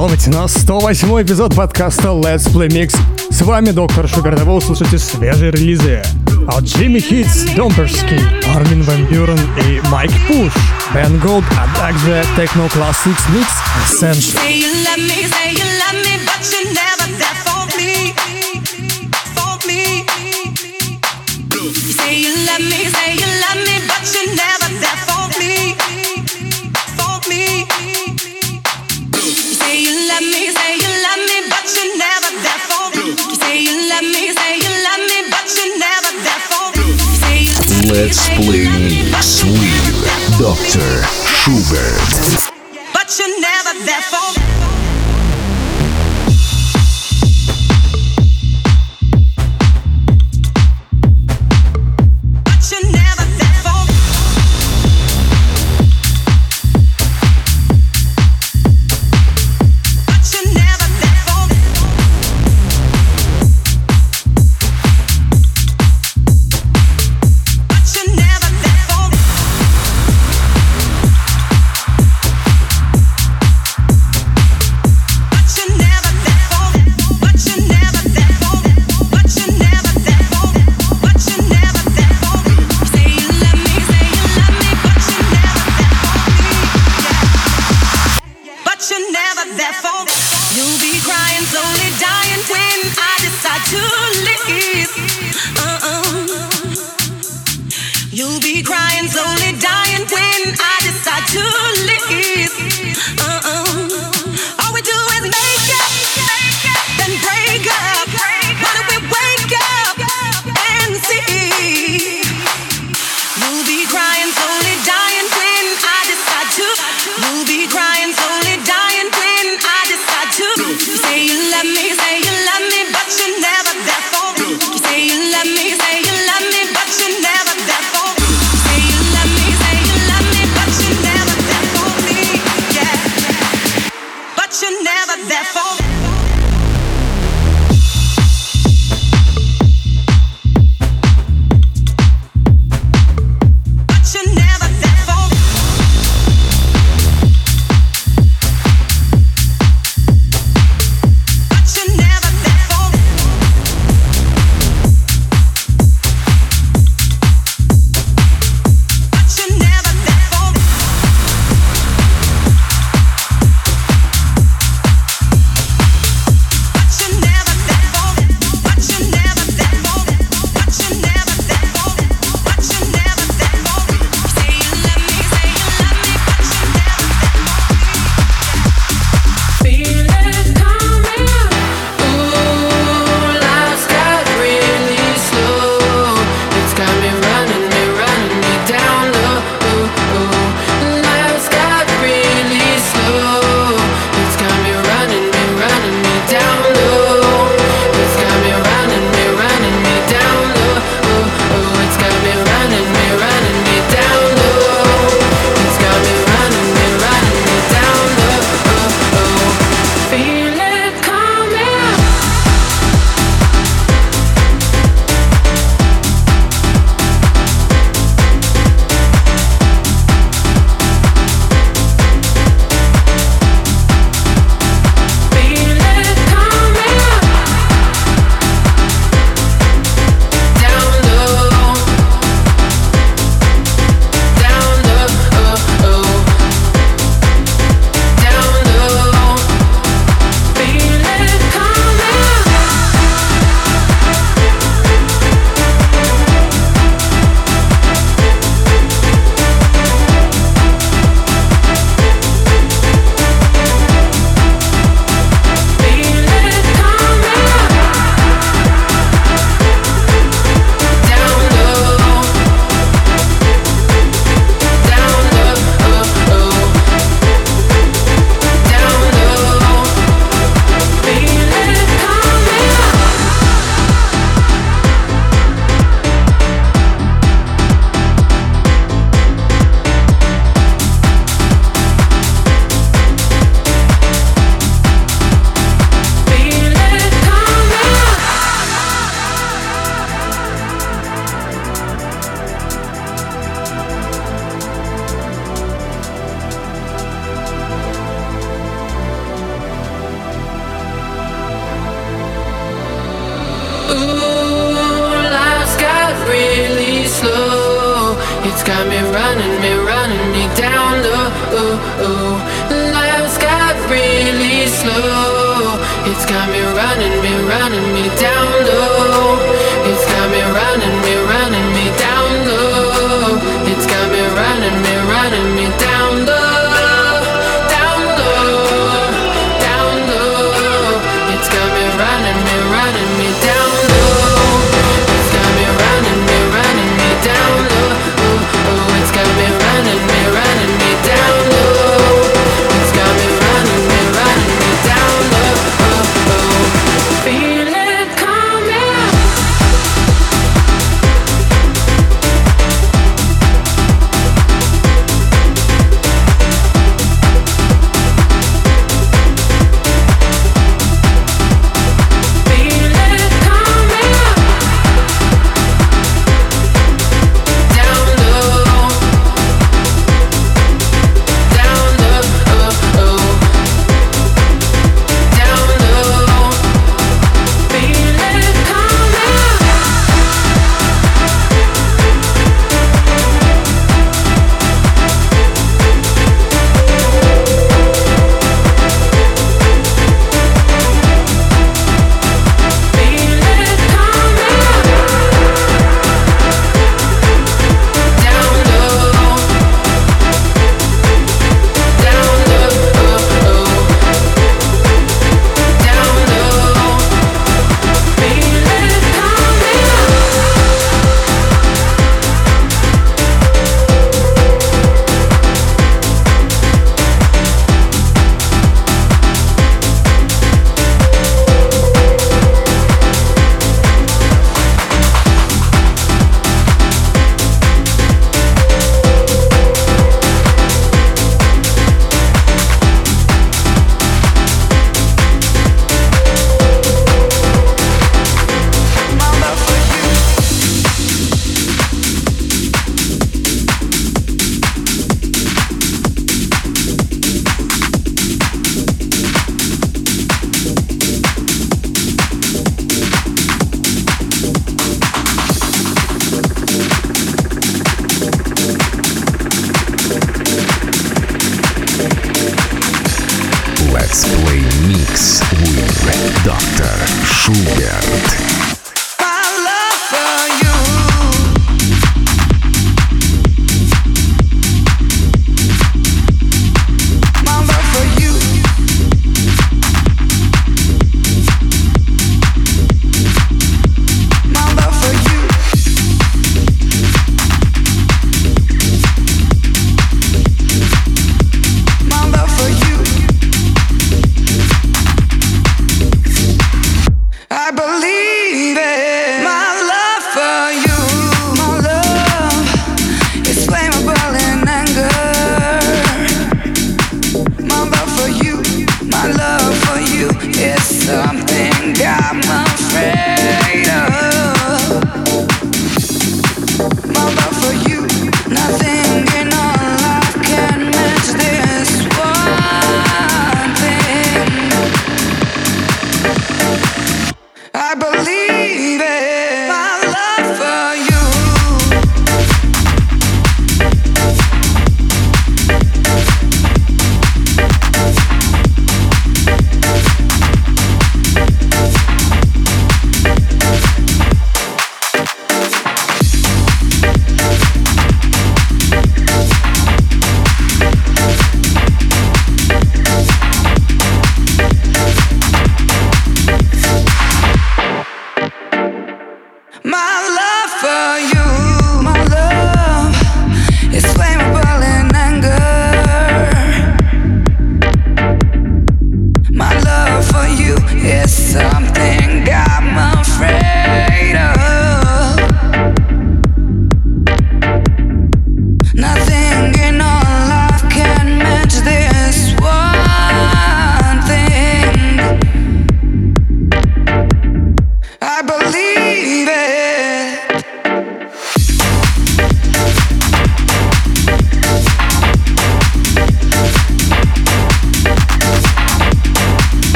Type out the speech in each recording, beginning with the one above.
пожаловать на 108 эпизод подкаста Let's Play Mix. С вами доктор Шугардова, услышите свежие релизы от Джимми Хитс, Домперский, Армин Ван Бюрен и Майк Пуш, Бен Голд, а также Techno Classics Mix Essential. Say you love me, Playing Sweet Dr. Schubert. You'll be crying, slowly dying when I decide to leave.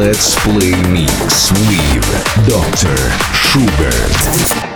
Let's Play Mix with Dr. Schubert.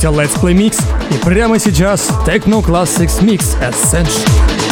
слушаете Let's Play Mix и прямо сейчас Techno Classics Mix Essential.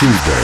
Шубер.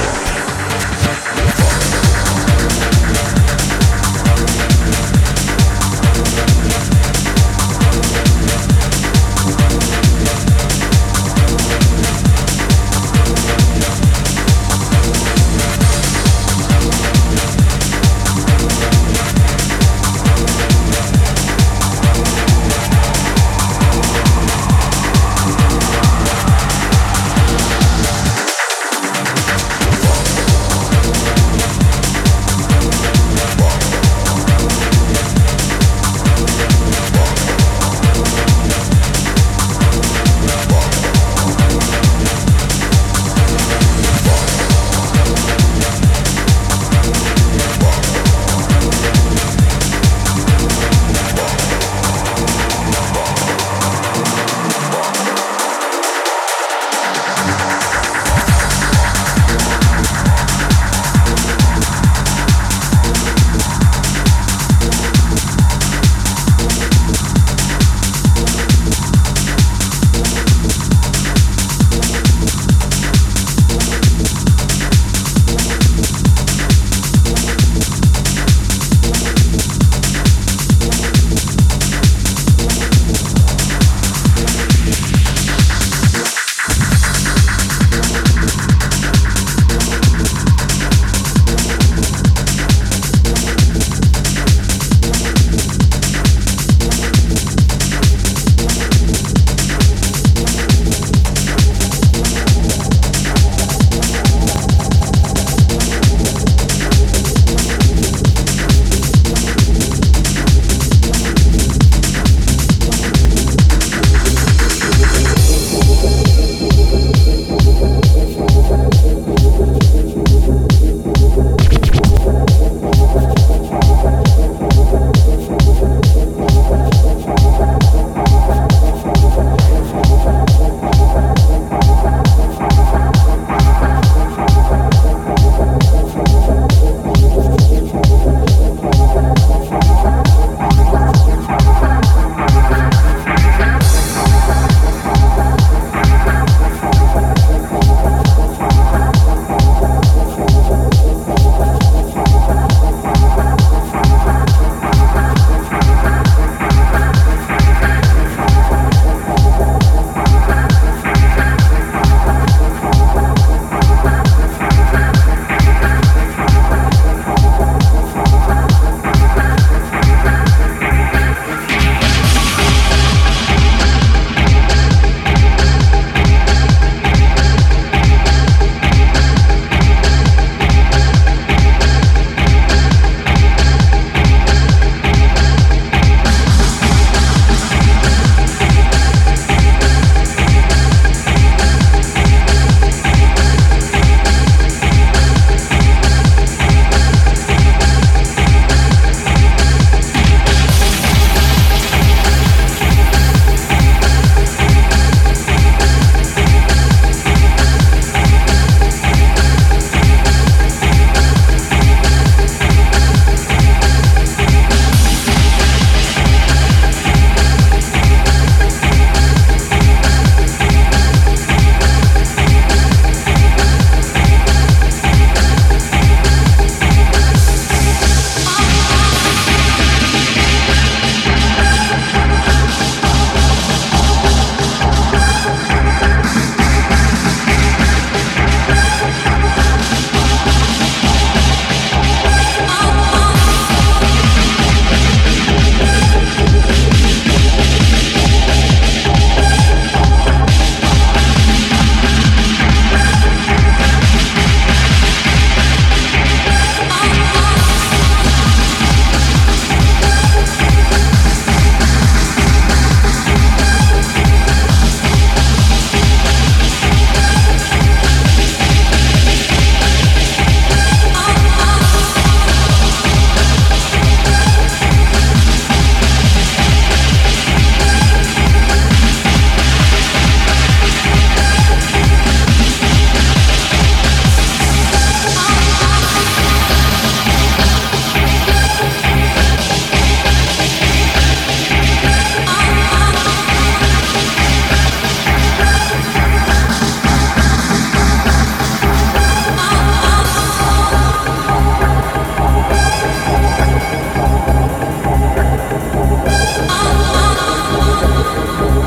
Música